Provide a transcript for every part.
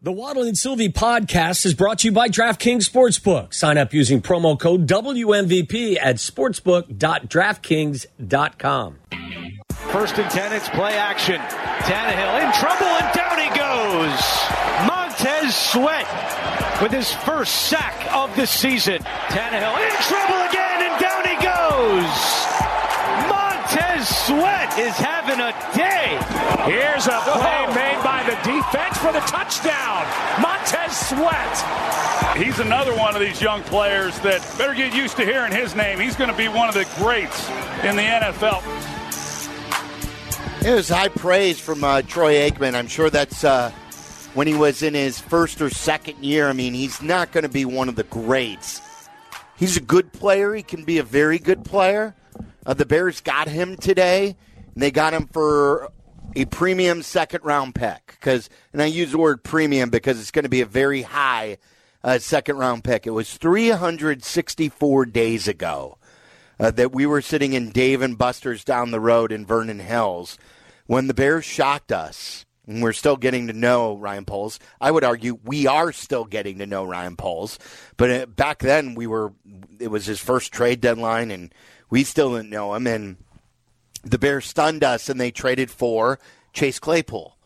The Waddle and Silvy podcast is brought to you by DraftKings Sportsbook. Sign up using promo code WMVP at sportsbook.draftkings.com. First and 10, it's play action. Tannehill in trouble, and down he goes. Montez Sweat with his first sack of the season. Tannehill in trouble again, and down he goes. Montez Sweat is having a day. Here's a play oh. made by the defense for the touchdown. Montez Sweat. He's another one of these young players that better get used to hearing his name. He's going to be one of the greats in the NFL. It was high praise from uh, Troy Aikman. I'm sure that's uh, when he was in his first or second year. I mean, he's not going to be one of the greats. He's a good player. He can be a very good player. Uh, the Bears got him today, and they got him for a premium second round pick. Because, and I use the word premium because it's going to be a very high uh, second round pick. It was 364 days ago uh, that we were sitting in Dave and Buster's down the road in Vernon Hills when the Bears shocked us. And we're still getting to know Ryan Poles. I would argue we are still getting to know Ryan Poles. But uh, back then, we were, it was his first trade deadline, and we still didn't know him. And the Bears stunned us, and they traded for Chase Claypool.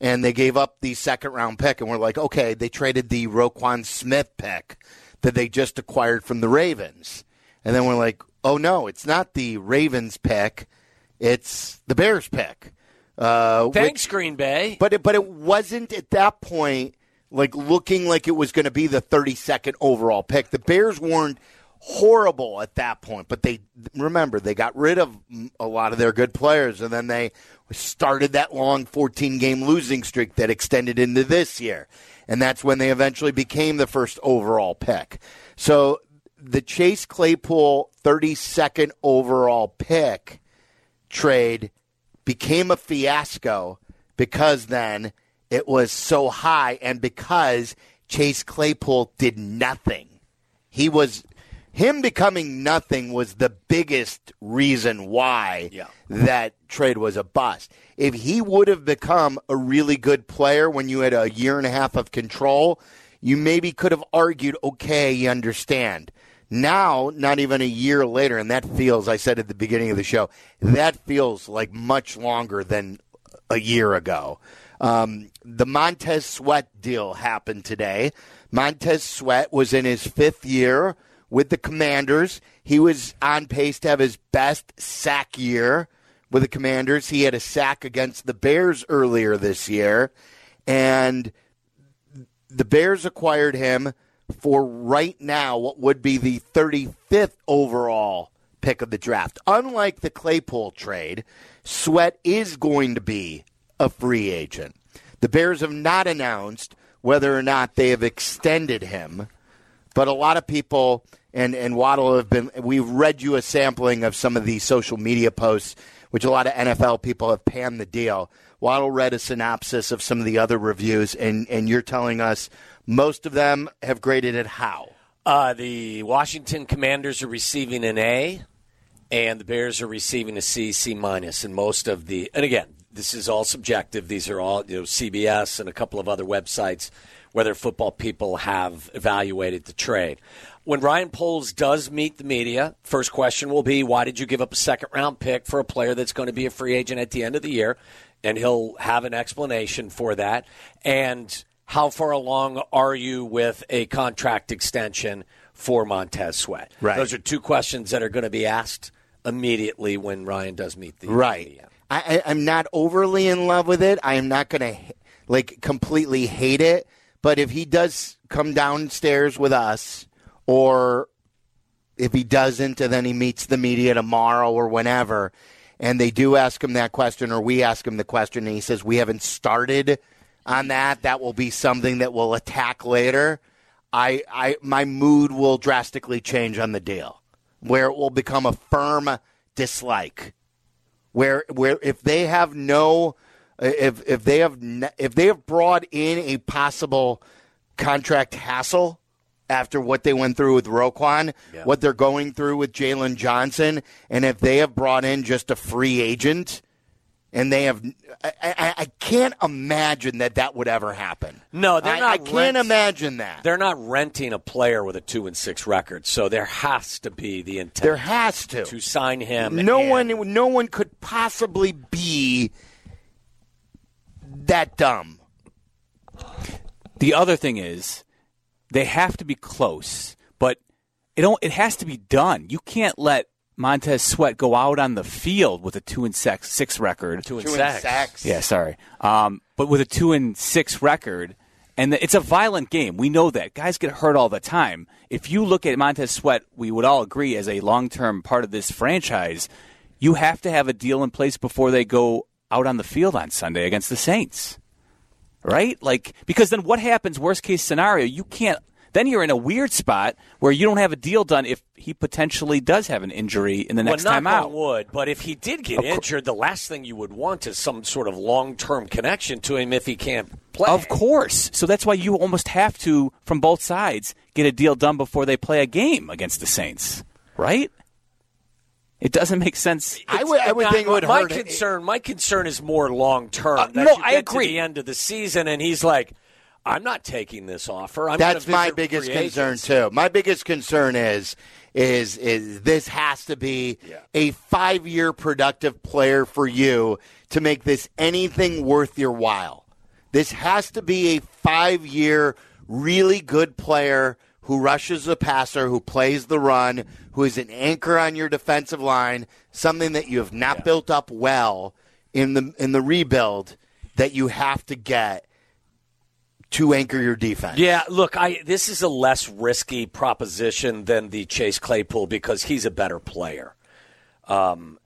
And they gave up the second round pick, and we're like, okay, they traded the Roquan Smith pick that they just acquired from the Ravens. And then we're like, oh no, it's not the Ravens pick, it's the Bears pick. Uh, Thanks, which, Green Bay. But it, but it wasn't at that point like looking like it was going to be the 32nd overall pick. The Bears weren't horrible at that point, but they remember they got rid of a lot of their good players, and then they started that long 14 game losing streak that extended into this year, and that's when they eventually became the first overall pick. So the Chase Claypool 32nd overall pick trade became a fiasco because then it was so high and because Chase Claypool did nothing. He was him becoming nothing was the biggest reason why yeah. that trade was a bust. If he would have become a really good player when you had a year and a half of control, you maybe could have argued, okay, you understand. Now, not even a year later, and that feels, I said at the beginning of the show, that feels like much longer than a year ago. Um, the Montez Sweat deal happened today. Montez Sweat was in his fifth year with the Commanders. He was on pace to have his best sack year with the Commanders. He had a sack against the Bears earlier this year, and the Bears acquired him for right now what would be the 35th overall pick of the draft. Unlike the Claypool trade, Sweat is going to be a free agent. The Bears have not announced whether or not they have extended him, but a lot of people and, and Waddle have been, we've read you a sampling of some of the social media posts, which a lot of NFL people have panned the deal. Waddle read a synopsis of some of the other reviews, and, and you're telling us most of them have graded it how? Uh, the Washington Commanders are receiving an A, and the Bears are receiving a C, C minus. And most of the, and again, this is all subjective. These are all you know, CBS and a couple of other websites whether football people have evaluated the trade. When Ryan Poles does meet the media, first question will be, why did you give up a second round pick for a player that's going to be a free agent at the end of the year? And he'll have an explanation for that. And how far along are you with a contract extension for Montez Sweat? Right. Those are two questions that are going to be asked immediately when Ryan does meet the right. Media. I, I'm not overly in love with it. I am not going to like completely hate it. But if he does come downstairs with us, or if he doesn't, and then he meets the media tomorrow or whenever, and they do ask him that question, or we ask him the question, and he says we haven't started on that. That will be something that we'll attack later. I, I, my mood will drastically change on the deal, where it will become a firm dislike. Where, where if they have no, if if they have if they have brought in a possible contract hassle after what they went through with Roquan, yeah. what they're going through with Jaylon Johnson, and if they have brought in just a free agent and they have. I, I, I can't imagine that that would ever happen. No, they're I, not I can't imagine that. They're not renting a player with a two and six record, so there has to be the intent There has to. to sign him. No one, no one could possibly be that dumb. The other thing is they have to be close, but it don't, it has to be done. You can't let Montez Sweat go out on the field with a two and six, six record. Two and Two and six. Yeah, sorry. Um, but with a two and six record, and the, it's a violent game. We know that guys get hurt all the time. If you look at Montez Sweat, we would all agree as a long term part of this franchise, you have to have a deal in place before they go out on the field on Sunday against the Saints, right? Like because then what happens? Worst case scenario, you can't. Then you're in a weird spot where you don't have a deal done if he potentially does have an injury in the next well, time out. wood, but if he did get injured, the last thing you would want is some sort of long-term connection to him if he can't play. Of course. So that's why you almost have to, from both sides, get a deal done before they play a game against the Saints, right? It doesn't make sense. I would, I would Not- think it would my hurt. concern. My concern is more long term. Uh, no, you I agree. To the end of the season, and he's like, "I'm not taking this offer." I'm That's my biggest concern agents." too. My biggest concern is is is this has to be a five year productive player for you to make this anything worth your while. This has to be a five year really good player who rushes the passer, who plays the run, who is an anchor on your defensive line, something that you have not built up well in the in the rebuild that you have to get to anchor your defense. Yeah, look, I this is a less risky proposition than the Chase Claypool because he's a better player. Um,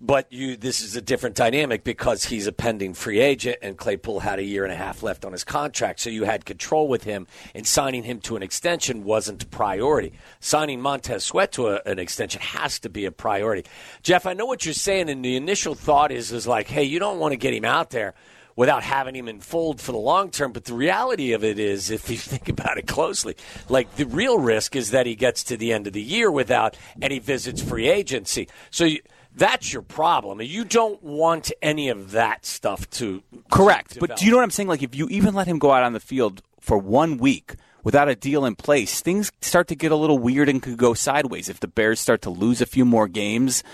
but you, this is a different dynamic because he's a pending free agent, and Claypool had a year and a half left on his contract, so you had control with him, and signing him to an extension wasn't a priority. Signing Montez Sweat to a, an extension has to be a priority. Jeff, I know what you're saying, and the initial thought is is like, hey, you don't want to get him out there without having him in fold for the long term. But the reality of it is, if you think about it closely, like the real risk is that he gets to the end of the year without he visits free agency. So you, that's your problem. You don't want any of that stuff to Correct. to But do you know what I'm saying? Like, if you even let him go out on the field for one week without a deal in place, things start to get a little weird and could go sideways. If the Bears start to lose a few more games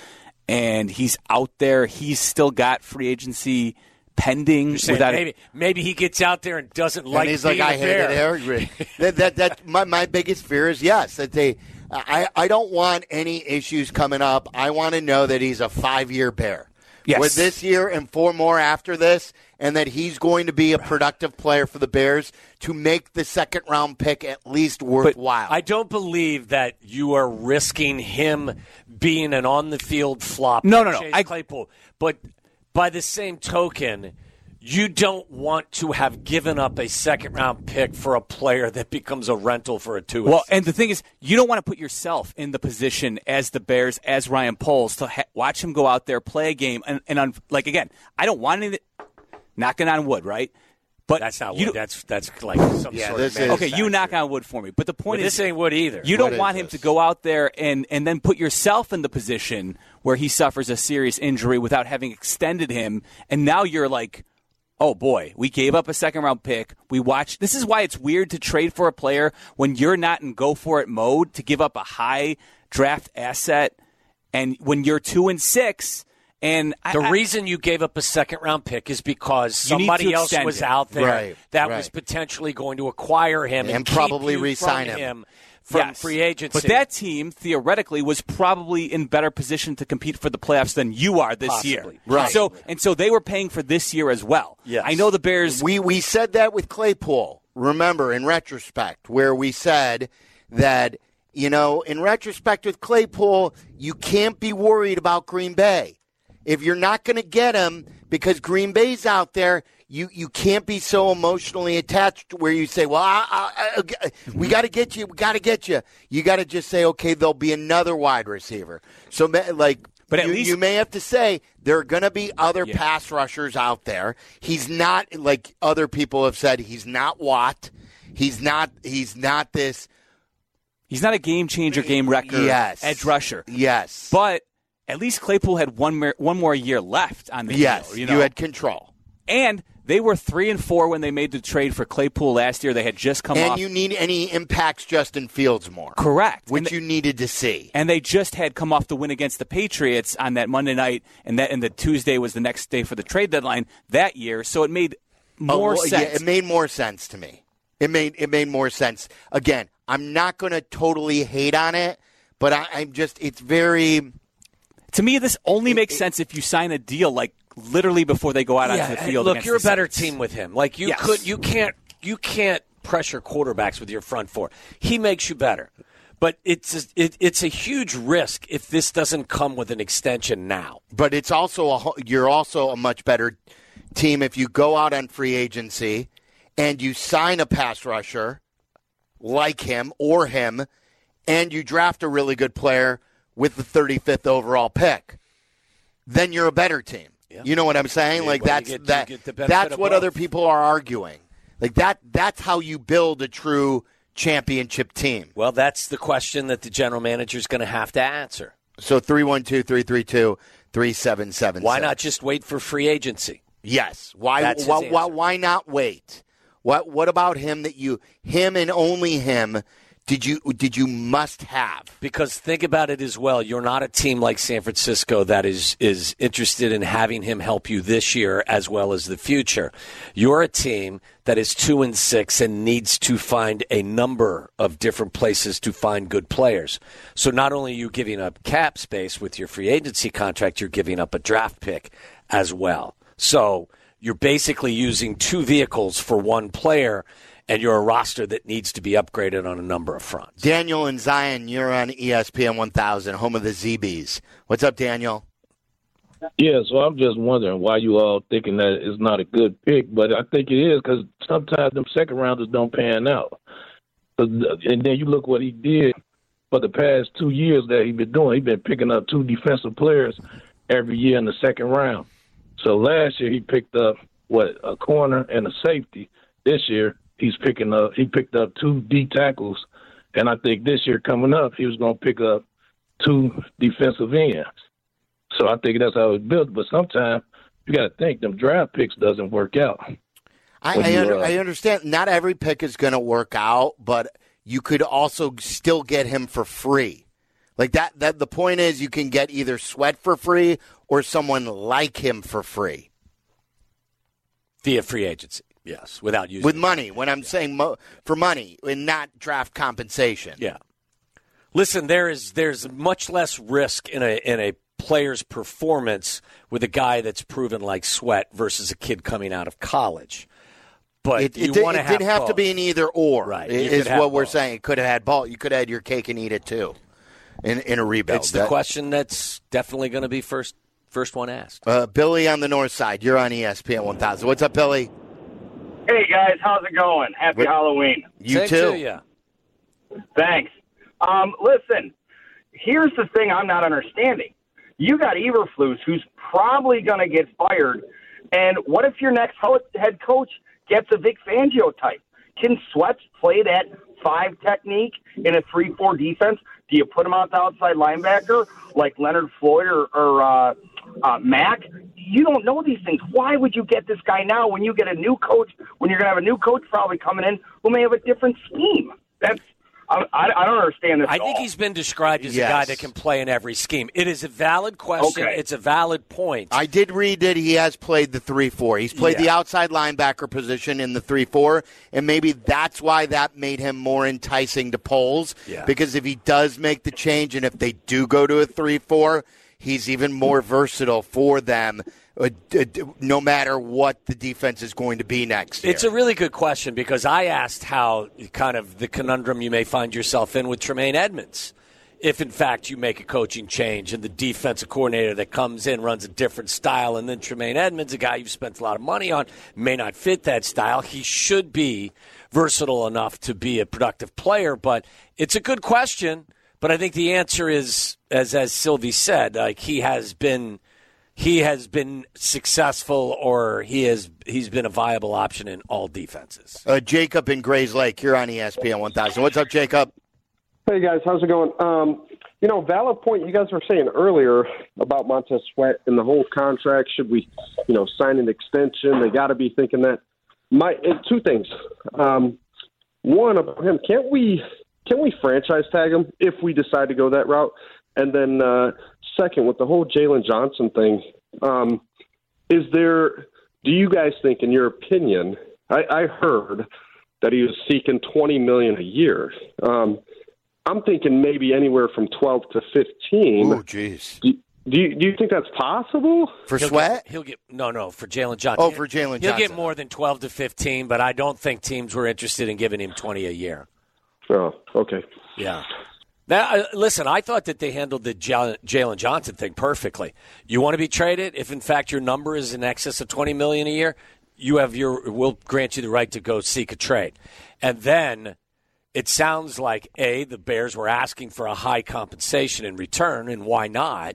and he's out there, he's still got free agency pending Saying without maybe maybe he gets out there and doesn't like and he's like, being I a hate it. I agree. that, that, that, my, my biggest fear is yes that they. I, I don't want any issues coming up. I want to know that he's a five year bear. Yes. With this year and four more after this, and that he's going to be a productive player for the Bears to make the second round pick at least worthwhile. I don't believe that you are risking him being an on the field flop. No, no, no. Chase I- Claypool. But by the same token, you don't want to have given up a second round pick for a player that becomes a rental for a two. Well, and the thing is, you don't want to put yourself in the position as the Bears, as Ryan Poles, to ha- watch him go out there, play a game, and, and on, like again, I don't want any. Knocking on wood, right? But that's not you wood. That's that's like some Yeah, sort this of is- okay. You knock on wood for me, but the point But is, this ain't wood either. You What don't is want him this? to go out there and, and then put yourself in the position where he suffers a serious injury without having extended him. And now you're like, oh boy, we gave up a second round pick. We watched. This is why it's weird to trade for a player when you're not in go for it mode to give up a high draft asset. And when you're two and six, and The I- reason you gave up a second round pick is because somebody else was it. out there Right, that right. was potentially going to acquire him and, And keep probably you re-sign from him. From Yes. free agency. But that team theoretically was probably in better position to compete for the playoffs than you are this year. Right. So and so they were paying for this year as well. Yes. I know the Bears. We we said that with Claypool. Remember, in retrospect, where we said that you know, in retrospect with Claypool, you can't be worried about Green Bay. If you're not going to get him because Green Bay's out there, you you can't be so emotionally attached where you say, "Well, I, I, I, we mm-hmm. got to get you, we got to get you." You got to just say, "Okay, there'll be another wide receiver." So, like, But at you, least- you may have to say there are going to be other Yeah. pass rushers out there. He's not like other people have said. He's not Watt. He's not. He's not this. he's not a game changer, game wrecker, Yes. edge rusher. Yes. But at least Claypool had one more, one more year left on the Yes, deal. you, You, had control. and they were three and four when they made the trade for Claypool last year. They had just come off. And off. you need any impacts Justin Fields more. Correct. Which And you needed to see. and they just had come off the win against the Patriots on that Monday night, and that and the Tuesday was the next day for the trade deadline that year. So it made oh, more Oh, well, sense. Yeah, it made more sense to me. It made it made more sense. Again, I'm not going to totally hate on it, but I, I'm just it's very to me, this only makes sense if you sign a deal like literally before they go out Yeah, onto the field. look, you're a better Saints. team with him. Like you Yes. could, you can't, you can't pressure quarterbacks with your front four. He makes you better, but it's a, it, it's a huge risk if this doesn't come with an extension now. but it's also a you're also a much better team if you go out on free agency and you sign a pass rusher like him or him and you draft a really good player with the 35th overall pick then you're a better team you know what i'm saying Yeah, like well, that's get- that get the benefit that's what both. other people are arguing like that that's how you build a true championship team Well, that's the question that the general manager is going to have to answer. so 312-332-3776 Why not just wait for free agency? Yes. Why? Why, why? Why not wait? What? What about him? That you, him and only him, did you did you must have? Because think about it as well. You're not a team like San Francisco that is is interested in having him help you this year as well as the future. You're a team that is two and six and needs to find a number of different places to find good players. So not only are you giving up cap space with your free agency contract, you're giving up a draft pick as well. So you're basically using two vehicles for one player. And you're a roster that needs to be upgraded on a number of fronts. Daniel and Zion, you're on ESPN 1000, home of the ZBs. What's up, Daniel? Yeah, so I'm just wondering why you all thinking that it's not a good pick, but I think it is because sometimes them second rounders don't pan out. And then you look what he did for the past two years that he's been doing. He's been picking up two defensive players every year in the second round. So last year he picked up what a corner and a safety. This year he's picking up he picked up two D tackles, and I think this year coming up he was going to pick up two defensive ends. So I think that's how it's built. But sometimes you got to think them draft picks doesn't work out. I, I, you, under, uh, I understand. Not every pick is going to work out, but you could also still get him for free. Like that. That the point is, you can get either Sweat for free or someone like him for free Via free agency, yes, without using with money. When I'm saying mo- for money and not draft compensation. Yeah. Listen, there is there's much less risk in a in a player's performance with a guy that's proven like Sweat versus a kid coming out of college. But It, you it, did, want it to have didn't have to be an either or. Right. Is what we're saying. It could have had ball. You could have had your cake and eat it too. In in a rebuild. It's the That- question that's definitely going to be first first one asked. Uh, Billy on the north side. You're on ESPN 1000. What's up, Billy? Hey guys, how's it going? Happy What- Halloween. You Same too. to ya. Thanks. Um, listen, here's the thing I'm not understanding. You got Eberflus, who's probably going to get fired, and what if your next head coach gets a Vic Fangio type? Can Sweats play that five technique in a three-four defense? Do you put him out the outside linebacker like Leonard Floyd or, or uh, uh, Mack? You don't know these things. Why would you get this guy now when you get a new coach? When you're going to have a new coach probably coming in who may have a different scheme? That's I, I, I don't understand this. I at think all. he's been described as a guy that can play in every scheme. It is a valid question. Okay. It's a valid point. I did read that he has played the 3 4. He's played the outside linebacker position in the 3 4, and maybe that's why that made him more enticing to Poles. Yeah. Because if he does make the change, and if they do go to a 3 4, he's even more versatile for them, d- d- Uh, no matter what the defense is going to be next year. It's a really good question because I asked how kind of the conundrum you may find yourself in with Tremaine Edmunds. If in fact you make a coaching change and the defensive coordinator that comes in runs a different style, and then Tremaine Edmunds, a guy you've spent a lot of money on, may not fit that style, he should be versatile enough to be a productive player. But it's a good question. But I think the answer is, as as Silvy said, like he has been he has been successful or he has he's been a viable option in all defenses. uh, Jacob in Grays Lake, you're on ESPN 1000. What's up, Jacob? Hey guys, how's it going? Um, you know, valid point you guys were saying earlier about Montez Sweat and the whole contract. Should we, you know, sign an extension? They got to be thinking that. My two things. Um, one about him, can't we can we franchise tag him if we decide to go that route? And then uh, second, with the whole Jaylon Johnson thing, um, is there? Do you guys think, in your opinion, I, I heard that he was seeking twenty million a year. Um, I'm thinking maybe anywhere from twelve to fifteen. Oh, jeez. Do, do you, do you think that's possible For He'll Sweat? Get, he'll get no, no for Jaylon Johnson. Oh, for Jaylon He'll get more than twelve to fifteen, but I don't think teams were interested in giving him twenty a year. Oh, okay. Yeah. Now, uh, listen, I thought that they handled the Jaylon Johnson thing perfectly. You want to be traded? If in fact your number is in excess of twenty million a year, you have your. We'll grant you the right to go seek a trade, and then it sounds like a the Bears were asking for a high compensation in return, and why not?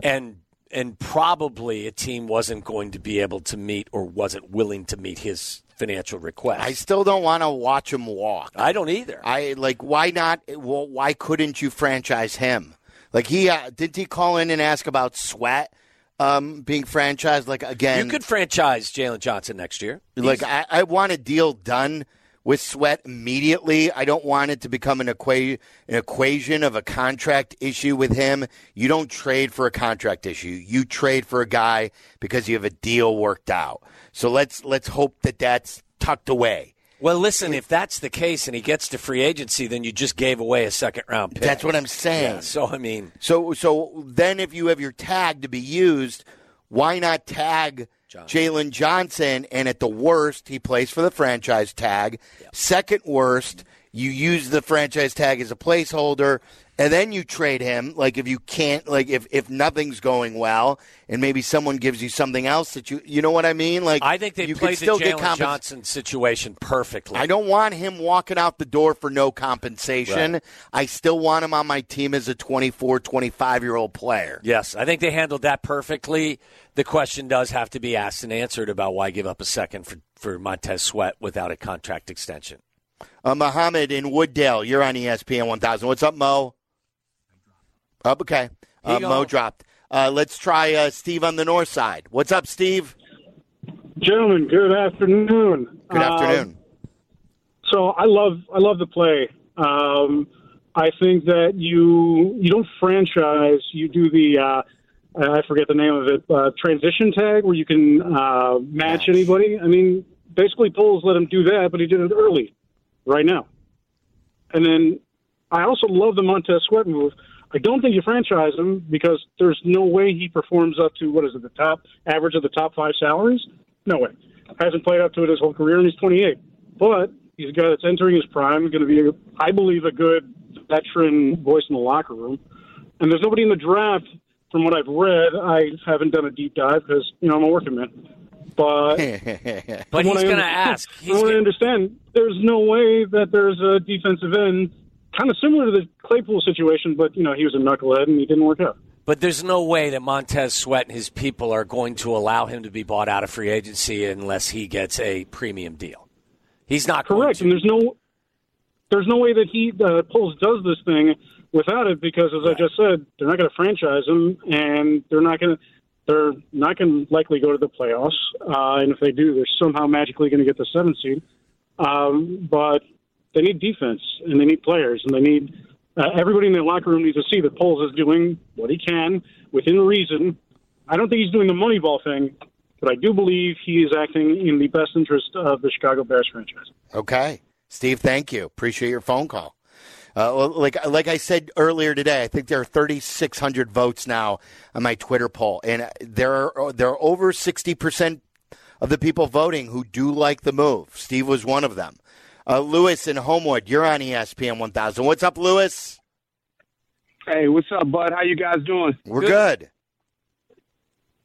And and probably a team wasn't going to be able to meet or wasn't willing to meet his financial request. I still don't want to watch him walk. I don't either. I like why not? Well, why couldn't you franchise him? Like he uh, didn't he call in and ask about Sweat um, being franchised? Like again, you could franchise Jaylon Johnson next year. like I, I want a deal done with Sweat immediately. I don't want it to become an, equa- an equation of a contract issue with him. You don't trade for a contract issue. You trade for a guy because you have a deal worked out. So let's let's hope that that's tucked away. Well, listen, if that's the case and he gets to free agency, then you just gave away a second round pick. That's what I'm saying. Yeah, so I mean, So so then if you have your tag to be used, why not tag Jaylon Johnson? And at the worst, he plays for the franchise tag. Second worst, you use the franchise tag as a placeholder, and then you trade him. Like if you can't, like if if nothing's going well, and maybe someone gives you something else that you, you know what I mean? Like I think they you played the still get Jaylon compens- Johnson situation perfectly. I don't want him walking out the door for no compensation. Right. I still want him on my team as a 24, 25 year old player. Yes, I think they handled that perfectly. The question does have to be asked and answered about why give up a second for, for Montez Sweat without a contract extension. Uh, Mohammed in Wooddale, you're on ESPN 1000. What's up, Mo? Oh, okay. Here Uh, Mo dropped. Uh, let's try uh, Steve on the north side. What's up, Steve? Gentlemen, good afternoon. Good Um, afternoon. so I love I love the play. Um, I think that you you don't franchise. You do the uh, I forget the name of it uh, transition tag where you can uh, match anybody. I mean, basically, Poles let him do that, but he did it early, right now. And then I also love the Montez Sweat move. I don't think you franchise him because there's no way he performs up to what is it, the top average of the top five salaries? No way. Hasn't played up to it his whole career, and he's 28. But he's a guy that's entering his prime, going to be, a, I believe, a good veteran voice in the locker room. And there's nobody in the draft, from what I've read. I haven't done a deep dive because you know I'm a working man. But But from he's I going to under- ask. From what I gonna, understand, there's no way that there's a defensive end, kind of similar to the Claypool situation, but you know he was a knucklehead and he didn't work out. but there's no way that Montez Sweat and his people are going to allow him to be bought out of free agency unless he gets a premium deal. He's not Correct, and there's no there's no way that he uh, Poles does this thing without it because, as I just said, they're not going to franchise him, and they're not going to they're not going to likely go to the playoffs. Uh, and if they do, they're somehow magically going to get the seventh seed. Um, but they need defense, and they need players, and they need uh, everybody in the locker room needs to see that Poles is doing what he can within reason. I don't think he's doing the Moneyball thing, but I do believe he is acting in the best interest of the Chicago Bears franchise. Okay. Steve, thank you. Appreciate your phone call. Uh, like like I said earlier today, I think there are 3,600 votes now on my Twitter poll, and there are there are over 60 percent of the people voting who do like the move. Steve was one of them. Uh, Lewis in Homewood, you're on ESPN 1000. What's up, Lewis? Hey, what's up, bud? How you guys doing? We're good.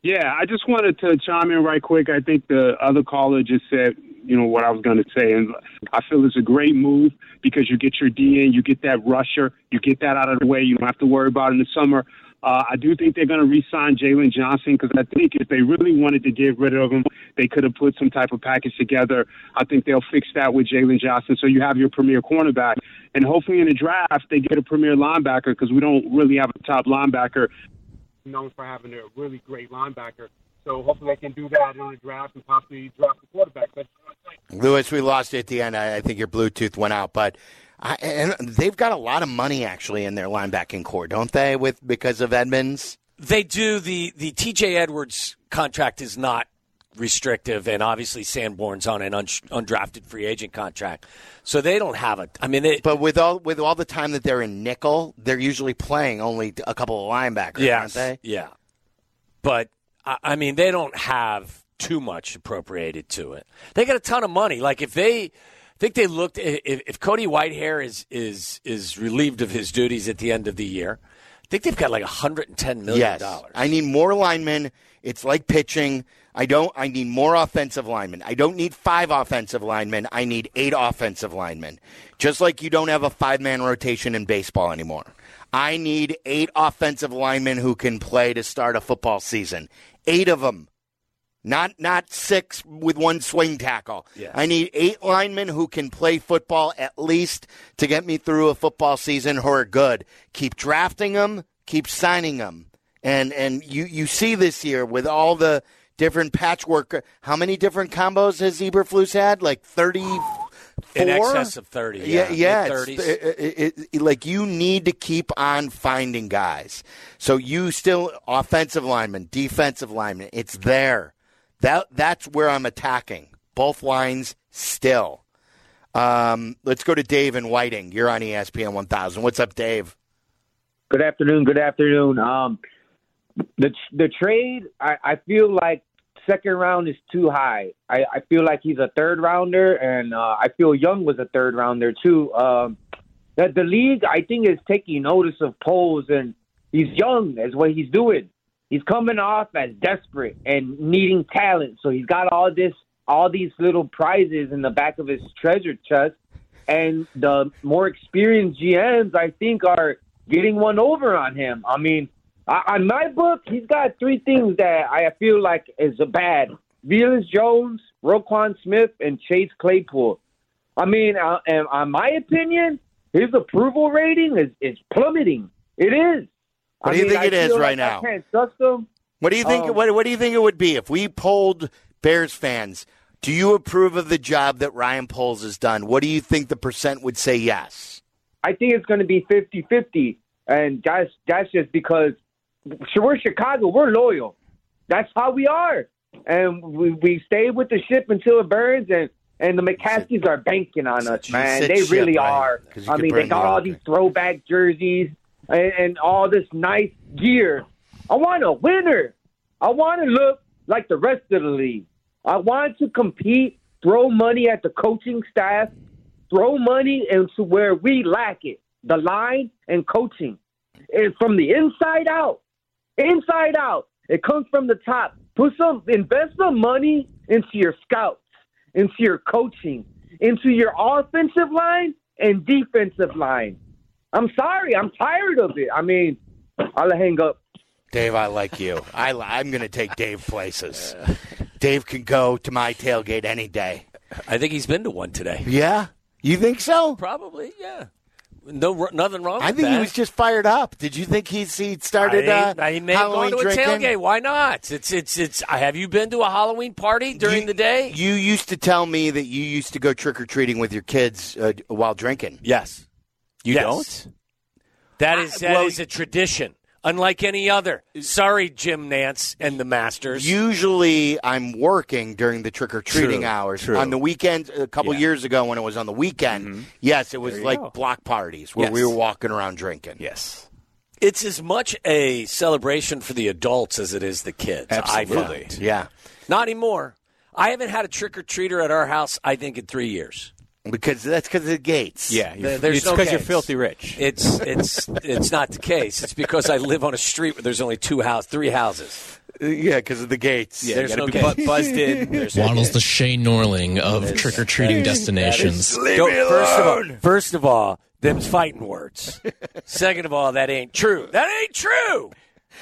Yeah, I just wanted to chime in right quick. I think the other caller just said, you know, what I was going to say, and I feel it's a great move because you get your D in, you get that rusher, you get that out of the way. You don't have to worry about it in the summer. Uh, I do think they're going to re-sign Jaylon Johnson because I think if they really wanted to get rid of him, they could have put some type of package together. I think they'll fix that with Jaylon Johnson. So you have your premier cornerback. and hopefully in the draft they get a premier linebacker because we don't really have a top linebacker known for having a really great linebacker. So hopefully they can do that in the draft and possibly draft the quarterback. But Lewis, we lost at the end. I, I think your Bluetooth went out, but I, and they've got a lot of money actually in their linebacking core, don't they? With because of Edmunds. They do. The the TJ Edwards contract is not restrictive, and obviously Sanborn's on an un- undrafted free agent contract, so they don't have a. I mean, they, But with all with all the time that they're in nickel, they're usually playing only a couple of linebackers, yes, aren't they? yeah. But I, I mean, they don't have too much appropriated to it. They got a ton of money. Like if they. I think they looked if, if Cody Whitehair is is is relieved of his duties at the end of the year. I think they've got like 110 million Yes, dollars. I need more linemen. It's like pitching. I don't. I need more offensive linemen. I don't need five offensive linemen. I need eight offensive linemen. Just like you don't have a five man rotation in baseball anymore. I need eight offensive linemen who can play to start a football season. Eight of them. Not not six with one swing tackle. Yes. I need eight linemen who can play football at least to get me through a football season who are good. Keep drafting them, keep signing them. And and you you see this year with all the different patchwork. How many different combos has Eberflus had? Like thirty. In excess of 30, yeah, yeah. mid-thirties. it- it- it- like you need to keep on finding guys. So you still offensive lineman, defensive lineman. It's there. That that's where I'm attacking both lines still. Um, let's go to Dave and Whiting. You're on ESPN 1000. What's up, Dave? Good afternoon. Good afternoon. Um, the the trade, I, I feel like second round is too high. I, I feel like he's a third rounder, and uh, I feel Young was a third rounder too. Um, that the league, I think, is taking notice of Poles, and he's young as what he's doing. He's coming off as desperate and needing talent, so he's got all this, all these little prizes in the back of his treasure chest. And the more experienced GMs, I think, are getting one over on him. I mean, I, on my book, he's got three things that I feel like is a bad: Velus Jones, Roquan Smith, and Chase Claypool. I mean, uh, and on my opinion, his approval rating is, is plummeting. It is. What I do you mean, think I it is feel right like now? I can't trust him. What do you think? Um, what, what do you think it would be if we polled Bears fans? Do you approve of the job that Ryan Poles has done? What do you think the percent would say yes? I think it's going to be 50-50. And that's, that's just because we're Chicago. We're loyal. That's how we are. And we, we stay with the ship until it burns. And, and the McCaskies are banking on us, man. They ship, really right? are. I mean, they got all these throwback jerseys and, and all this nice gear. I want a winner. I want to look like the rest of the league. I want to compete, throw money at the coaching staff, throw money into where we lack it the line and coaching. And from the inside out, inside out, it comes from the top. Put some, invest some money into your scouts, into your coaching, into your offensive line and defensive line. I'm sorry, I'm tired of it. I mean, I'll hang up. Dave, I like you. I, I'm going to take Dave places. Dave can go to my tailgate any day. I think he's been to one today. Yeah, you think so? Probably, yeah. No, nothing wrong. I with think that. he was just fired up. Did you think he's he started I, uh, he may have Halloween gone to a drinking? tailgate. Why not? It's it's it's. Have you been to a Halloween party during the day? You used to tell me that you used to go trick or treating with your kids uh, while drinking. Yes. You Yes. don't? That is that is well- a tradition, unlike any other. Sorry, Jim Nantz and the Masters. Usually, I'm working during the trick or treating hours. true. On the weekend, a couple Yeah. years ago, when it was on the weekend, mm-hmm. yes, it was like go. block parties where we were walking around drinking. Yes. It's as much a celebration for the adults as it is the kids. Absolutely. Yeah. Not anymore. I haven't had a trick or treater at our house. I think in three years. Because that's because of the gates. Yeah. You're, there's it's no because you're filthy rich. It's it's it's not the case. It's because I live on a street where there's only two house, three houses. Yeah, because of the gates. Yeah, There's you gotta no be gates. bu- buzzed in. There's no Waddle's gates. the Shane Norling of trick or treating destinations. Go- first of all, first of all, them's fighting words. Second of all, that ain't true. That ain't true.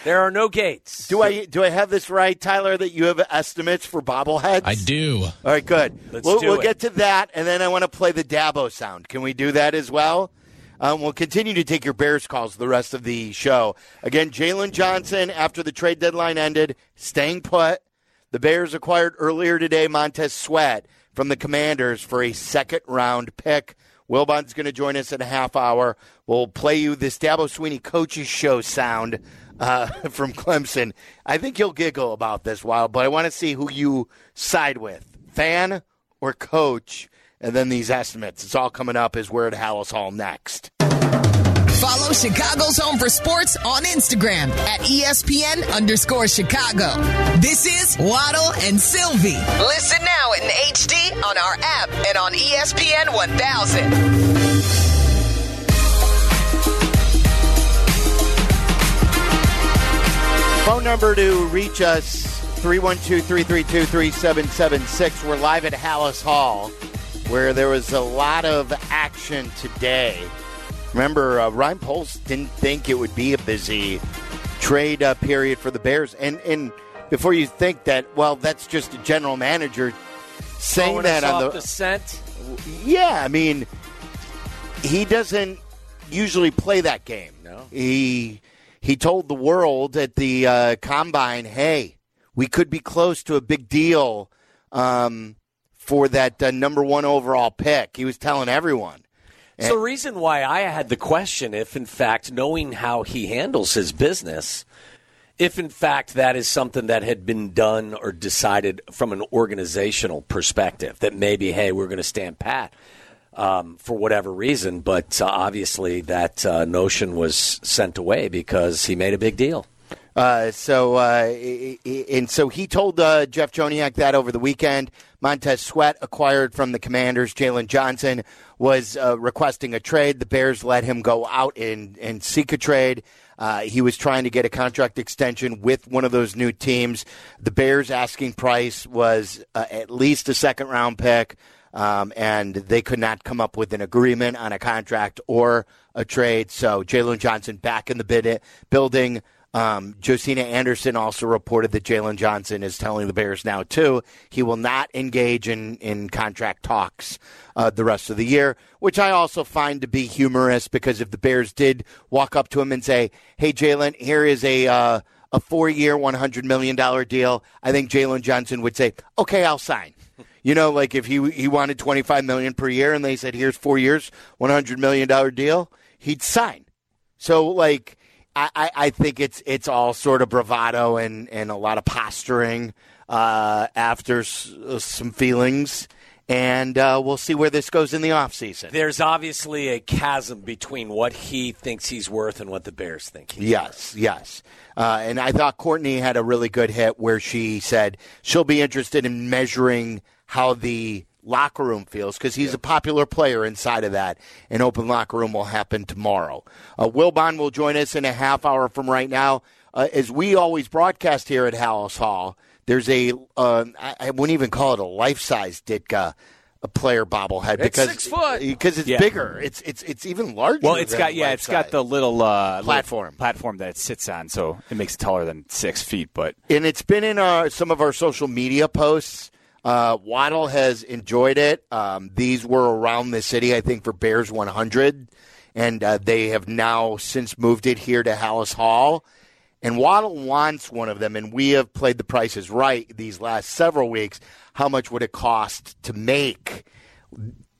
There are no gates. Do I do I have this right, Tyler? That you have estimates for bobbleheads? I do. All right, good. Let's we'll do we'll it. get to that, and then I want to play the Dabo sound. Can we do that as well? Um, we'll continue to take your Bears calls the rest of the show. Again, Jaylon Johnson, after the trade deadline ended, staying put. The Bears acquired earlier today Montez Sweat from the Commanders for a second round pick. Wilbon's going to join us in a half hour. We'll play you this Dabo Swinney coaches show sound uh, from Clemson. I think you'll giggle about this, Wild, but I want to see who you side with, fan or coach, and then these estimates. It's all coming up as we're at Halas Hall next. Follow Chicago's Home for Sports on Instagram at ESPN underscore Chicago. This is Waddle and Silvy. Listen now in HD on our app and on ESPN 1000. Phone number to reach us 312 332 3776. We're live at Halas Hall, where there was a lot of action today. Remember, uh, Ryan Poles didn't think it would be a busy trade uh, period for the Bears. And, and before you think that, well, that's just a general manager saying that on the. the scent. Yeah, I mean, he doesn't usually play that game. No. He he told the world at the uh, combine, "Hey, we could be close to a big deal um, for that uh, number one overall pick." He was telling everyone. So the reason why I had the question, if in fact knowing how he handles his business, if in fact that is something that had been done or decided from an organizational perspective, that maybe hey we're going to stand pat um, for whatever reason, but uh, obviously that uh, notion was sent away because he made a big deal. Uh, so, uh, and so he told uh, Jeff Joniak that over the weekend. Montez Sweat acquired from the Commanders. Jaylon Johnson was uh, requesting a trade. The Bears let him go out and, and seek a trade. Uh, he was trying to get a contract extension with one of those new teams. The Bears' asking price was uh, at least a second round pick. Um, and they could not come up with an agreement on a contract or a trade. So Jaylon Johnson back in the bid- building. Um, Josina Anderson also reported that Jaylon Johnson is telling the Bears now too he will not engage in in contract talks uh, the rest of the year, which I also find to be humorous because if the Bears did walk up to him and say, "Hey, Jaylon, here is a uh, a four year, one hundred million dollar deal," I think Jaylon Johnson would say, "Okay, I'll sign." You know, like if he he wanted twenty five million per year and they said, "Here's four years, one hundred million dollar deal," he'd sign. So like I, I, think it's it's all sort of bravado and, and a lot of posturing uh, after s- some feelings, and uh, we'll see where this goes in the offseason. There's obviously a chasm between what he thinks he's worth and what the Bears think he's Yes, yes. Uh, and I thought Courtney had a really good hit where she said she'll be interested in measuring how the locker room feels because he's a popular player inside of that. An open locker room will happen tomorrow. Uh, Wilbon will join us in a half hour from right now. Uh, as we always broadcast here at Halas Hall, there's a uh, I, I wouldn't even call it a life size Ditka. A player bobblehead It's because six foot. because it's Yeah. bigger. It's it's it's even larger. Well, it's than got yeah, life it's got the little uh, little Platform. platform that it sits on, so it makes it taller than six feet. But and it's been in our some of our social media posts. Uh, Waddle has enjoyed it. Um, these were around the city, I think, for Bears 100, and uh, they have now since moved it here to Halas Hall. And Waddle wants one of them, and we have played the prices right these last several weeks. How much would it cost to make?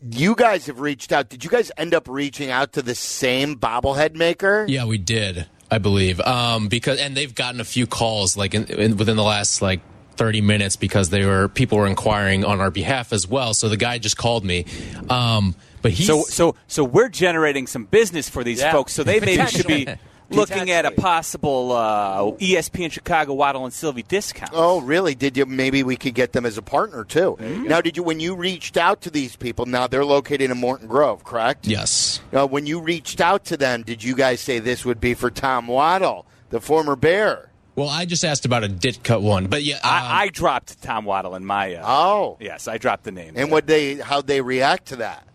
You guys have reached out. Did you guys end up reaching out to the same bobblehead maker? Yeah, we did, I believe. Um, because and they've gotten a few calls like in, in, within the last like 30 minutes because they were people were inquiring on our behalf as well. So the guy just called me. Um, but he's so so so we're generating some business for these Yeah. folks. So they maybe should be looking at a possible uh, ESPN Chicago Waddle and Silvy discount. Oh, really? Did you? Maybe we could get them as a partner too. Now, did you? When you reached out to these people, now they're located in Morton Grove, correct? Yes. Uh, when you reached out to them, did you guys say this would be for Tom Waddle, the former Bear? Well, I just asked about a Ditka one, but yeah, um, I, I dropped Tom Waddle in my. Uh, oh, yes, I dropped the name. And what they? How they react to that?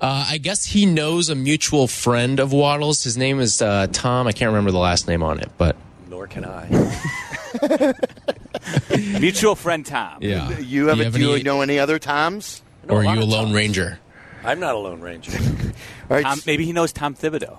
Uh, I guess he knows a mutual friend of Waddles. His name is uh, Tom. I can't remember the last name on it, but Nor can I. Mutual friend Tom. Yeah. You have, Do a, you have do you know any other Toms? or are you a lone ranger? I'm not a Lone Ranger. All right, Tom, maybe he knows Tom Thibodeau.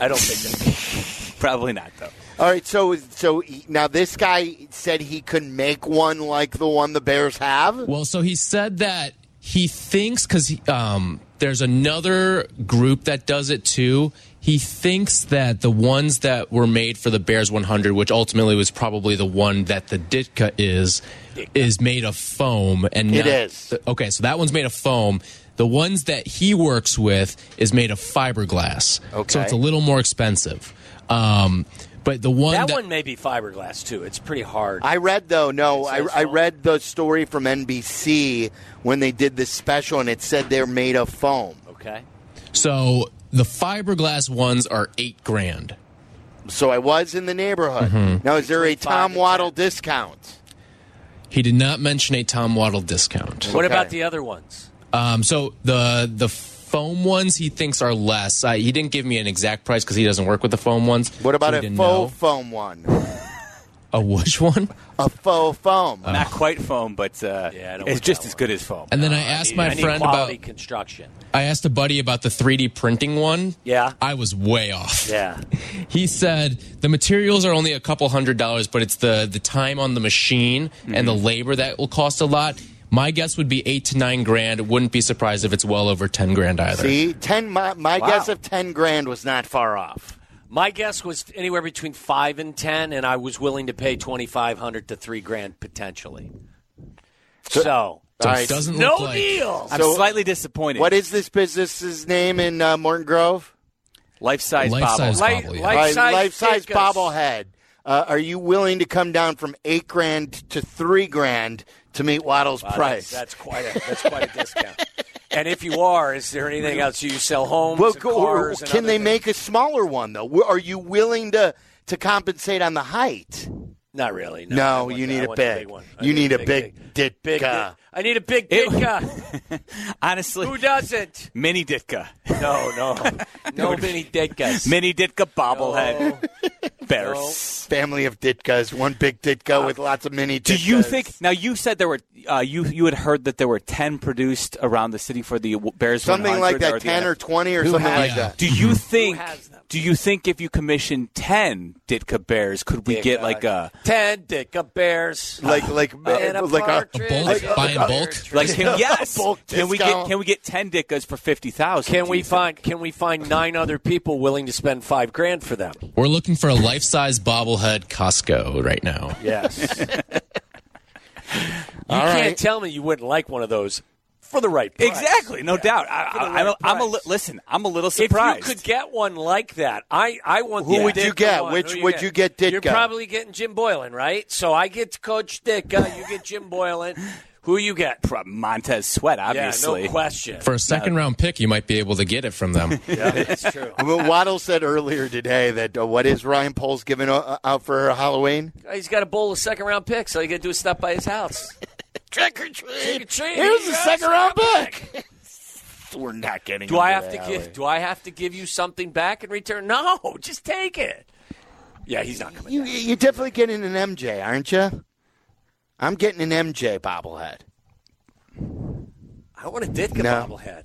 I don't think that. Probably not though. All right, so so he- now this guy said he could make one like the one the Bears have. Well, so he said that he thinks because um, there's another group that does it too. He thinks that the ones that were made for the Bears 100, which ultimately was probably the one that the Ditka is, is made of foam. And It not- is. Okay, so that one's made of foam. The ones that he works with is made of fiberglass. Okay. So it's a little more expensive. Um, but the one that, that, one may be fiberglass too. It's pretty hard. I read though, no, I, I read the story from NBC when they did this special, and it said they're made of foam. okay. so the fiberglass ones are eight grand. So I was in the neighborhood. Mm-hmm. Now, is there a Tom Waddle discount? He did not mention a Tom Waddle discount. What Okay. about the other ones? Um, so the the foam ones he thinks are less. Uh, he didn't give me an exact price because he doesn't work with the foam ones. What about so a faux know. foam one? A which one? A faux foam. Not quite foam, but uh, Yeah, it's just that as good as foam. And then I asked I my I need friend about. construction. I asked a buddy about the 3D printing one. Yeah. I was way off. Yeah. He said the materials are only a couple hundred dollars, but it's the the time on the machine and the labor that will cost a lot. My guess would be eight to nine grand. Wouldn't be surprised if it's well over ten grand either. See, ten. My, my Wow. guess of ten grand was not far off. My guess was anywhere between five and ten, and I was willing to pay twenty five hundred to three grand potentially. So, So All right. it doesn't no look like deal. I'm So- slightly disappointed. What is this business's name in uh, Morton Grove? life size Life bobble? size Life- yeah. life- size life-size bobblehead. Uh, are you willing to come down from eight grand to three grand to meet Waddle's Wow, price? That's, that's quite a that's quite a discount. And if you are, is there anything else you sell homes, well, cars? can they things? make a smaller one though? Are you willing to to compensate on the height? Not really. No, No, you need I a want the big. one. I You need a big, big big, big. Ditka. I need a big Ditka. Honestly, Who doesn't? mini Ditka, No, no, no mini Ditkas. mini Ditka bobblehead. Bears. Family of Ditkas, one big Ditka with lots of mini. Do you think now? You said there were uh, you you had heard that there were ten produced around the city for the Bears something like that, ten or twenty or Who something has- like that? Do you think? Has them? Do you think if you commission ten Ditka Bears, could we get like a ten Ditka Bears? Like like And a like a partridge. bulk? Like Buy in bulk? like can, yes? bulk Can we get can we get ten Ditkas for fifty thousand? Can we find Can we find nine other people willing to spend five grand for them? We're looking for a life size bobblehead Costco right now. Yes. you All can't right. tell me you wouldn't like one of those for the right price. Exactly, no doubt. I, For the I, right I'm, a, I'm a li- listen. I'm a little surprised. If you could get one like that, I, I want. Who the would you get? one. Which Who would you get Dick? You're Ditka? probably getting Jim Boylan, right? So I get Coach Ditka, you get Jim Boylan. Who you get? Pro- Montez Sweat, obviously. Yeah, no question. For a second round pick, you might be able to get it from them. yeah, that's true. I mean, Waddle said earlier today that uh, what is Ryan Poles giving uh, out for Halloween? He's got a bowl of second round picks. All you got to do is stop by his house. Trick or Trick treat. or treat. Here's the second round second pick. We're not getting. Do I have to that, give? Do I have to give you something back in return? No, just take it. Yeah, he's not coming. You, you're definitely getting an MJ, aren't you? I'm getting an MJ bobblehead. I want a Ditka No. bobblehead.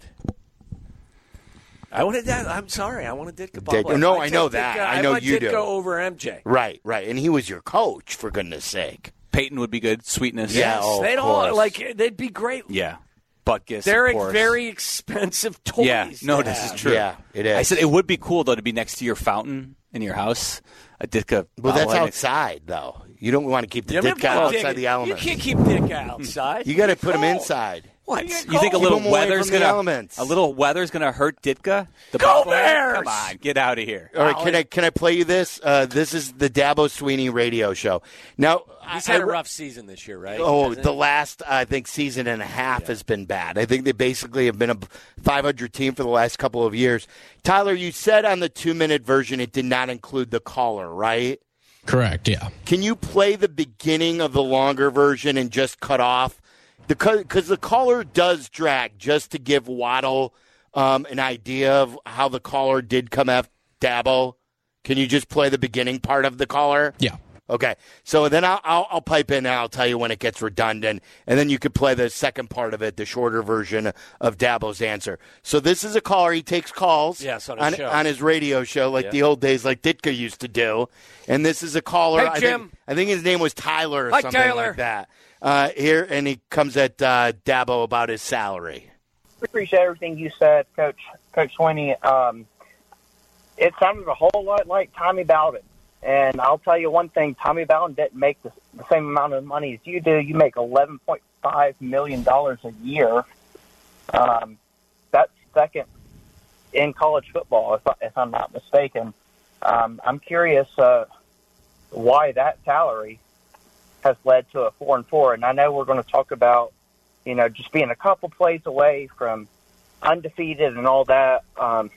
I want a Ditka. I'm sorry. I want a Ditka Ditka- bobblehead. no, I'd I know take that. Ditka- I know want you Ditka do. over MJ. Right, right. And he was your coach, for goodness sake. Peyton would be good. Sweetness. Yeah, oh, they'd all course. like. They'd be great. Yeah. Butkus. They're of course. very expensive toys. Yeah. No, to this is true. Yeah, it is. I said it would be cool though to be next to your fountain in your house. A Ditka. Well, that's bobblehead. outside, though. You don't want to keep the You Ditka outside Ditka- the elements. You can't keep Ditka outside. You got to put him inside. What? You think a little Keep 'em away weather's gonna elements. a little weather's gonna hurt Ditka? The Go bobblehead? Bears! Come on, get out of here. All right, can I can I play you this? Uh, this is the Dabo Swinney radio show. Now, He's I- had a I- rough season this year, right? Oh, Hasn't the he? last I think season and a half has been bad. I think they basically have been a 500 team for the last couple of years. Tyler, you said on the two minute version it did not include the caller, right? Correct, yeah. Can you play the beginning of the longer version and just cut off the because the caller does drag just to give Waddle um, an idea of how the caller did come after Dabo. Can you just play the beginning part of the caller? Yeah. Okay. So then I'll, I'll, I'll pipe in and I'll tell you when it gets redundant. And then you could play the second part of it, the shorter version of Dabo's answer. So this is a caller. He takes calls Yes, on his on, show. on his radio show like Yeah. the old days, like Ditka used to do. And this is a caller. Hey, I Jim. Think, I think his name was Tyler or Hi, something Tyler. like that. Uh, here, and he comes at uh, Dabo about his salary. I appreciate everything you said, Coach Coach Swinney. Um, it sounded a whole lot like Tommy Bowden, and I'll tell you one thing: Tommy Bowden didn't make the, the same amount of money as you do. You make eleven point five million dollars a year. Um, that's second in college football, if, if I'm not mistaken. Um, I'm curious uh, why that salary has led to a four and four, and I know we're going to talk about you know, just being a couple plays away from undefeated and all that. Um,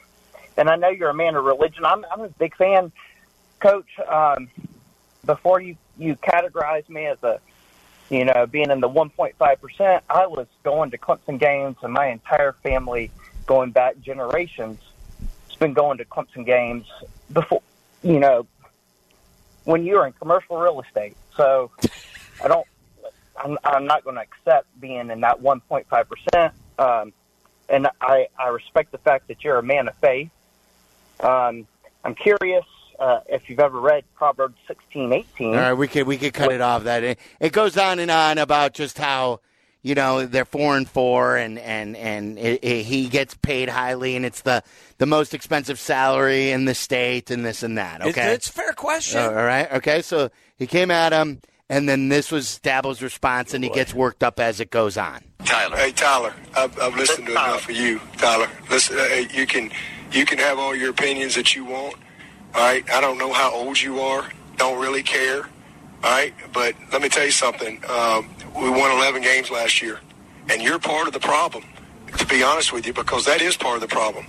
and I know you're a man of religion. I'm, I'm a big fan, Coach. Um, before you you categorize me as a, you know, being in the 1.5 percent, I was going to Clemson games, and my entire family, going back generations, has been going to Clemson games before, you know, when you were in commercial real estate. So I don't I'm, I'm not going to accept being in that 1.5 percent. Um, and I, I respect the fact that you're a man of faith. Um, I'm curious uh, if you've ever read Proverbs 16, 18. All right, we could we could cut it off. That it, it goes on and on about just how you know they're four and four, and and and it, it, he gets paid highly, and it's the the most expensive salary in the state, and this and that. It's- Okay, it's a fair question. all right, okay. So he came at him, and then this was Dabo's response, and he gets worked up as it goes on. Tyler. Hey, Tyler. I've, I've listened to enough of you, Tyler. Listen, uh, you can you can have all your opinions that you want. All right. I don't know how old you are. Don't really care. All right. But let me tell you something. Um, we won 11 games last year, and you're part of the problem. To be honest with you, because that is part of the problem.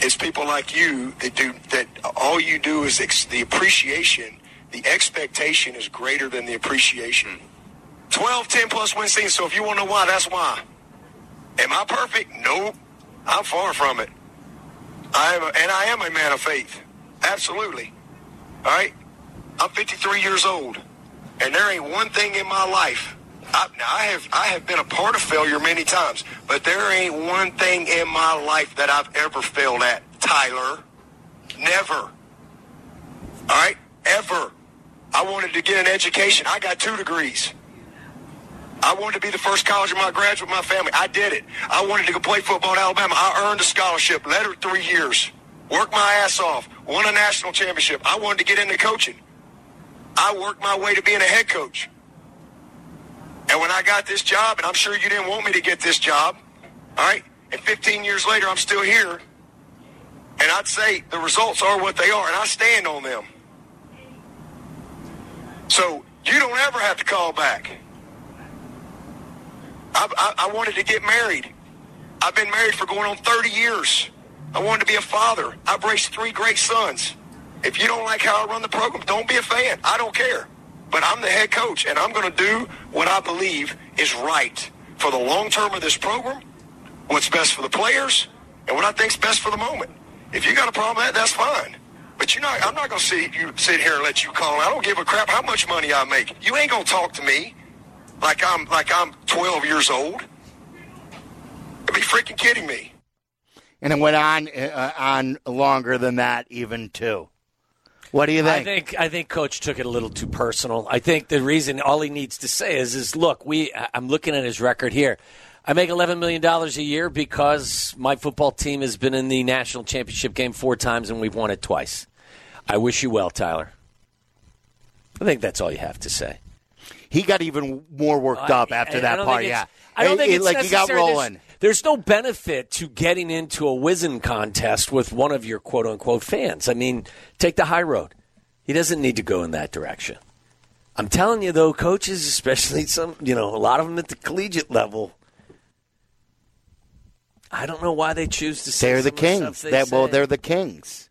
It's people like you that do that. All you do is ex- the appreciation. The expectation is greater than the appreciation. 12, 10 plus win season. So if you want to know why, that's why. Am I perfect? No, I'm far from it. I am, a, and I am a man of faith. Absolutely. All right. I'm 53 years old, and there ain't one thing in my life. I, now I have I have been a part of failure many times, but there ain't one thing in my life that I've ever failed at. Tyler, never. All right, ever. I wanted to get an education. I got two degrees. I wanted to be the first college in my graduate my family. I did it. I wanted to go play football in Alabama. I earned a scholarship, led her three years, worked my ass off, won a national championship. I wanted to get into coaching. I worked my way to being a head coach. And when I got this job, and I'm sure you didn't want me to get this job, all right, and 15 years later, I'm still here. And I'd say the results are what they are, and I stand on them. So you don't ever have to call back. I, I, I wanted to get married. I've been married for going on 30 years. I wanted to be a father. I've raised three great sons. If you don't like how I run the program, don't be a fan. I don't care. But I'm the head coach, and I'm going to do what I believe is right for the long term of this program, what's best for the players, and what I think's best for the moment. If you got a problem with that, that's fine. But you know, I'm not going to sit you sit here and let you call. I don't give a crap how much money I make. You ain't going to talk to me like I'm like I'm 12 years old. You'd be freaking kidding me. And it went on uh, on longer than that, even too. What do you think? I think I think Coach took it a little too personal. I think the reason all he needs to say is is look, we I'm looking at his record here. I make eleven million dollars a year because my football team has been in the national championship game four times and we've won it twice. I wish you well, Tyler. I think that's all you have to say. He got even more worked up after I- I that don't part. Yeah, I don't It- think it- it's like he got necessary. There's- rolling. There's, no benefit to getting into a whizzing contest with one of your quote unquote fans. I mean, take the high road. He doesn't need to go in that direction. I'm telling you, though, coaches, especially some, you know, a lot of them at the collegiate level, I don't know why they choose to say They're the kings. they That well, they're the kings.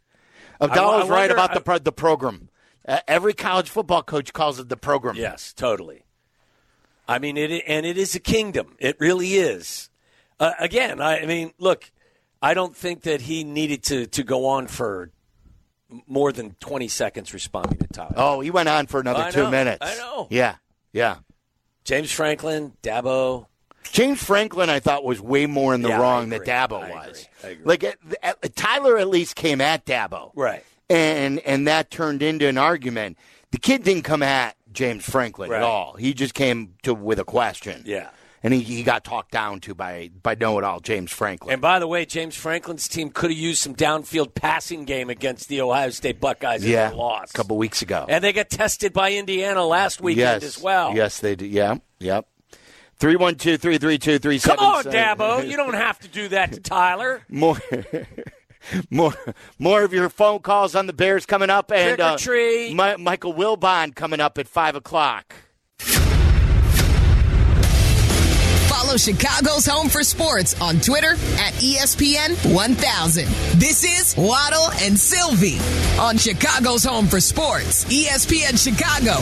Abdallah's right about the pro- the program. Uh, every college football coach calls it the program. Yes, totally. I mean, it and it is a kingdom. It really is. Uh, again, I, I mean, look, I don't think that he needed to to go on for more than 20 seconds responding to Tyler. Oh, he went on for another two minutes. I know. Yeah, yeah. James Franklin, Dabo. James Franklin, I thought, was way more in the Yeah, wrong than. Dabo I was. agree. I agree. Like at, at- Tyler, at least came at Dabo, Right. and and that turned into an argument. The kid didn't come at James Franklin Right. at all. He just came to with a question. Yeah. and he, he got talked down to by by know it all James Franklin. And by the way, James Franklin's team could have used some downfield passing game against the Ohio State Buckeyes yeah, they lost. a couple weeks ago. And they got tested by Indiana last weekend yes, as well. Yes, they did. Yeah, yep. Three one two three three two three Come seven. on, Dabo. You don't have to do that to Tyler. more. More, more of your phone calls on the Bears coming up, and Trick or uh, treat. Mi- Michael Wilbon coming up at five o'clock. Follow Chicago's Home for Sports on Twitter at ESPN 1000. This is Waddle and Silvy on Chicago's Home for Sports, ESPN Chicago.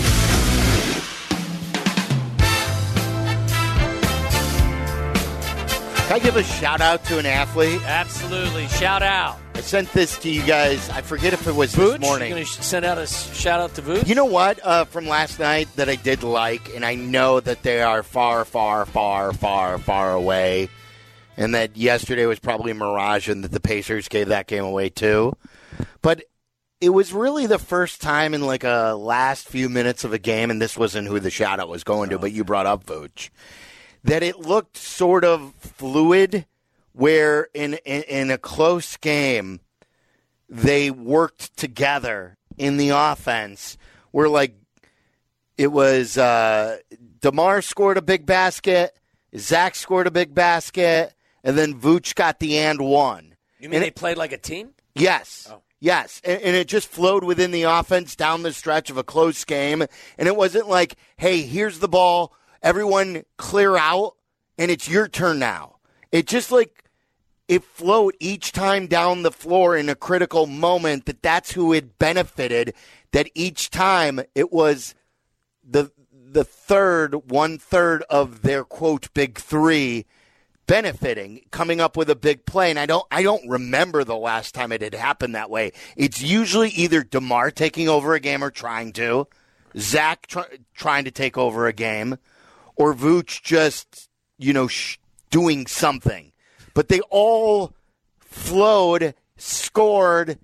Can I give a shout out to an athlete? Absolutely. Shout out. I sent this to you guys. I forget if it was Vooch, this morning. You going to send out a shout out to Vooch? You know what uh, from last night that I did like, and I know that they are far, far, far, far, far away, and that yesterday was probably a mirage, and that the Pacers gave that game away too. But it was really the first time in like a last few minutes of a game, and this wasn't who the shout out was going to, but you brought up Vooch, that it looked sort of fluid, where in in, in a close game they worked together in the offense. Where like it was uh, DeMar scored a big basket, Zach scored a big basket, and then Vooch got the and one. You mean And they it- played like a team? Yes. Yes. And, and it just flowed within the offense down the stretch of a close game. And it wasn't like, hey, here's the ball, everyone clear out, and it's your turn now. It just like it flowed each time down the floor in a critical moment that that's who it benefited. That each time it was the the third one third of their quote big three benefiting, coming up with a big play. And I don't I don't remember the last time it had happened that way. It's usually either DeMar taking over a game or trying to, Zach try, trying to take over a game, or Vooch just you know sh- doing something. But they all flowed, scored,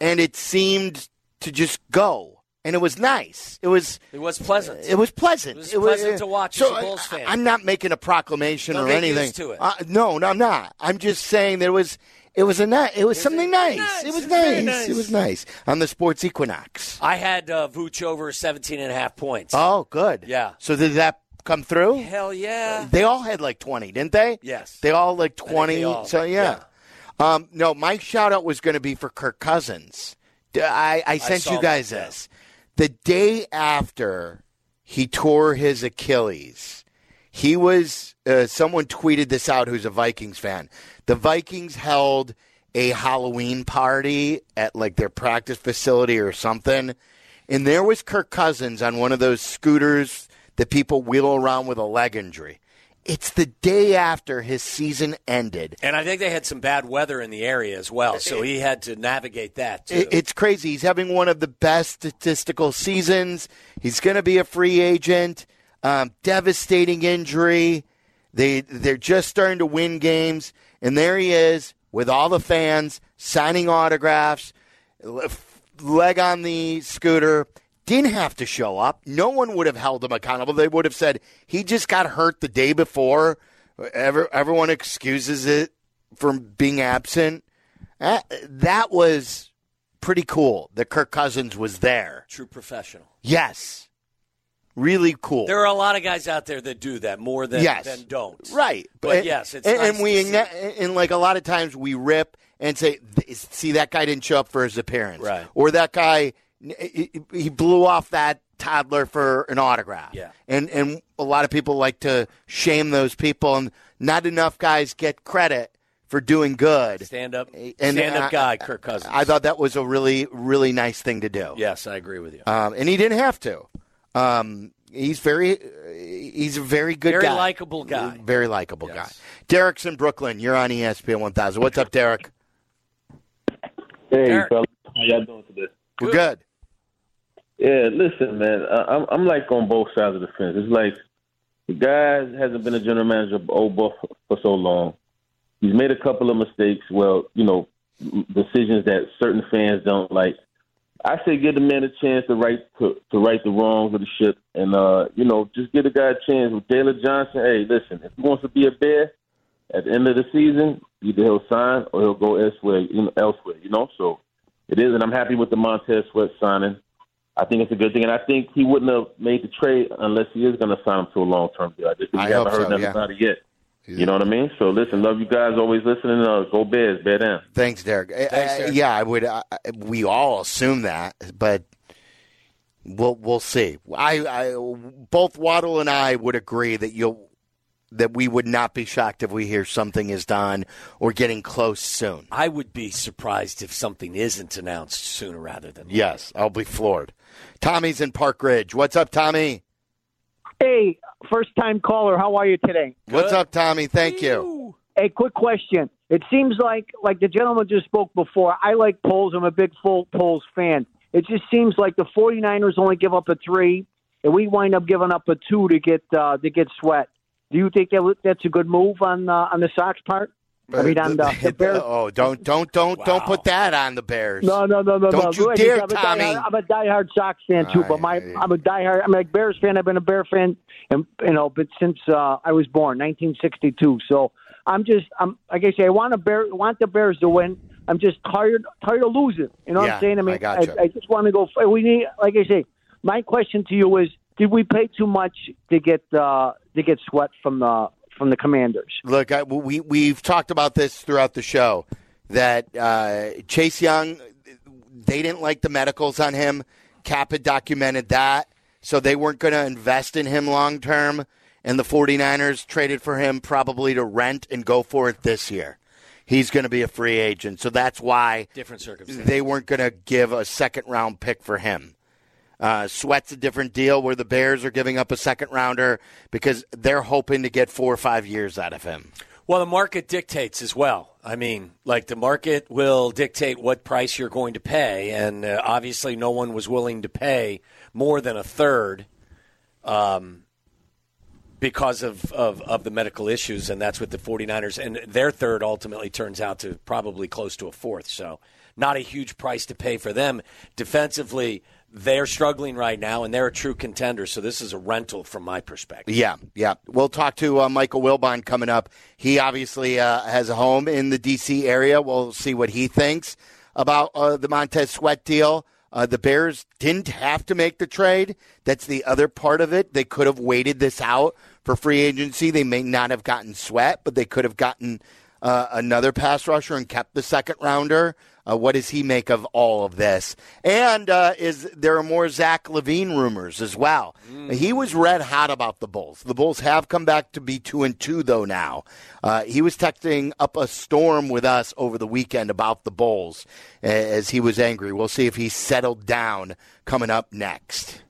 and it seemed to just go. And it was nice. It was It was pleasant. it was pleasant. It was pleasant to watch So as a Bulls fan. I, am not making a proclamation Don't or anything. to it. Uh, no, no, I'm not. I'm just saying there was. It was a ni- It was something nice. nice. It was very nice. It was nice on the Sports Equinox. I had uh, Vooch over 17 and a half points. Oh, good. Yeah. So did that come through? Hell yeah. They all had like 20, didn't they? Yes. They all like 20. all- so yeah. Um, no, my shout out was going to be for Kirk Cousins. I, I sent saw you guys that, yeah. this. The day after he tore his Achilles, he was, uh, someone tweeted this out who's a Vikings fan. The Vikings held a Halloween party at like their practice facility or something. And there was Kirk Cousins on one of those scooters that people wheel around with a leg injury. It's the day after his season ended. And I think they had some bad weather in the area as well, so he had to navigate that too. It's crazy. He's having one of the best statistical seasons. He's going to be a free agent. Um, devastating injury. They they're just starting to win games, and there he is with all the fans signing autographs, leg on the scooter. Didn't have to show up. No one would have held him accountable. They would have said he just got hurt the day before. Ever, everyone excuses it from being absent. Uh, that was pretty cool that Kirk Cousins was there. True professional. Yes. Really cool. There are a lot of guys out there that do that more than, Yes. than don't. Right. But And- yes, it's and, nice and we and like a lot of times we rip and say, "See that guy didn't show up for his appearance," Right. Or that guy he he blew off that toddler for an autograph. Yeah. And and a lot of people like to shame those people, and not enough guys get credit for doing good. Stand up, And stand up I- guy, Kirk Cousins. I thought that was a really really nice thing to do. yes, I agree with you. Um, and he didn't have to. Um, he's very, he's a very good Very guy. likable guy. Very likable guy. Derek's in Brooklyn. You're on ESPN 1000. What's up, Derek? Hey, Derek. fellas. How y'all doing today? We're good. Yeah, listen, man. I'm I'm like on both sides of the fence. It's like the guy hasn't been a general manager of Old Buff for so long. He's made a couple of mistakes. Well, you know, decisions that certain fans don't like. I say give the man a chance to right to, to right the wrongs of the ship, and uh, you know, just give the guy a chance. With Jaylon Johnson, hey, listen, if he wants to be a bear at the end of the season, either he'll sign or he'll go elsewhere. You know, elsewhere, you know. So it is, and I'm happy with the Montez Sweat signing. I think it's a good thing, and I think he wouldn't have made the trade unless he is going to sign him to a long term deal. I just think I we haven't heard so, nothing yeah. about it yet. You know what I mean? So listen, love you guys. Always listening. Uh, go Bears, bear down. Thanks, Derek. Uh, yeah, I would. Uh, we all assume that, but we'll we'll see. I, I both Waddle and I would agree that you'll that we would not be shocked if we hear something is done or getting close soon. I would be surprised if something isn't announced sooner rather than later. Yes, I'll be floored. Tommy's in Park Ridge. What's up, Tommy? Hey, first time caller. How are you today? What's up, Tommy? Thank you. Hey, quick question. It seems like, like the gentleman just spoke before, I like Poles. I'm a big full Poles fan. It just seems like the 49ers only give up a three, and we wind up giving up a two to get uh, to get Sweat. Do you think that that's a good move on uh, on the Sox part? I mean, on the, the Bears. Oh, don't don't don't don't put that on the Bears. No, no, no, no, Don't no. you Look, dare, I'm a Tommy. diehard- I'm a diehard Sox fan too, but my I'm a diehard. I'm a Bears fan. I've been a Bear fan, and you know, but since uh, I was born, 1962. So I'm just, I'm like I say, I want a Bear, want the Bears to win. I'm just tired, tired of losing. You know what Yeah, I'm saying? I mean, I gotcha. I, just want to go. We need, like I say, my question to you is: Did we pay too much to get uh, to get Sweat from the from the Commanders? Look, I, we we've talked about this throughout the show that uh, Chase Young, they didn't like the medicals on him. Cap had documented that, so they weren't going to invest in him long term. And the 49ers traded for him probably to rent and go for it this year. He's going to be a free agent, so that's why Different circumstances. they weren't going to give a second round pick for him. Uh, Sweat's a different deal where the Bears are giving up a second rounder because they're hoping to get four or five years out of him. Well, the market dictates as well. I mean, like the market will dictate what price you're going to pay, and uh, obviously, no one was willing to pay more than a third um, because of, of, of the medical issues, and that's what the 49ers and their third ultimately turns out to probably close to a fourth. So, not a huge price to pay for them. Defensively, they're struggling right now, and they're a true contender. So, this is a rental from my perspective. Yeah, yeah. We'll talk to uh, Michael Wilbon coming up. He obviously uh, has a home in the D.C. area. We'll see what he thinks about uh, the Montez Sweat deal. Uh, the Bears didn't have to make the trade. That's the other part of it. They could have waited this out for free agency. They may not have gotten Sweat, but they could have gotten uh, another pass rusher and kept the second rounder. Uh, what does he make of all of this? And uh, is there are more Zach LaVine rumors as well? He was red hot about the Bulls. The Bulls have come back to be two and two though now. Uh, he was texting up a storm with us over the weekend about the Bulls as he was angry. We'll see if he's settled down coming up next.